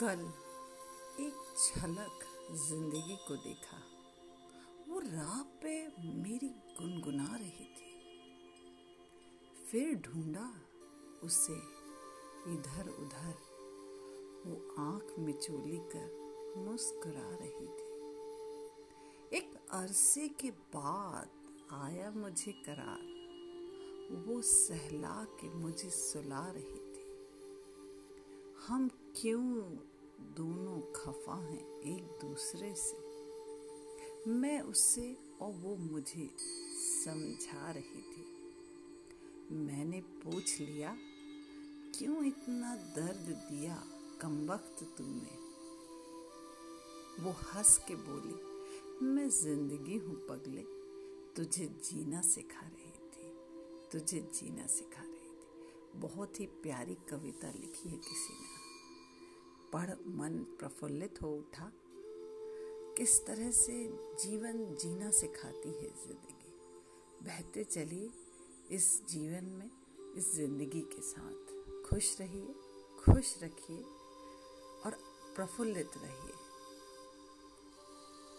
कल एक झलक ज़िंदगी को देखा। वो राह पे मेरी गुनगुना रही थी। फिर ढूंढा उसे इधर उधर वो आँख मिचोली कर मुस्कुरा रही थी। एक अरसे के बाद आया मुझे करार। वो सहला के मुझे सुला रही थी। हम क्यों दोनों खफा हैं एक दूसरे से? मैं उससे और वो मुझे समझा रही थी। मैंने पूछ लिया, क्यों इतना दर्द दिया कम वक्त तूने? वो हंस के बोली, मैं ज़िंदगी हूँ पगले, तुझे जीना सिखा रही थी, तुझे जीना सिखा रही थी। बहुत ही प्यारी कविता लिखी है किसी ने। पढ़ मन प्रफुल्लित हो उठा। किस तरह से जीवन जीना सिखाती है ज़िंदगी? बहते चलिए इस जीवन में, इस ज़िंदगी के साथ। खुश रहिए, खुश रखिए और प्रफुल्लित रहिए।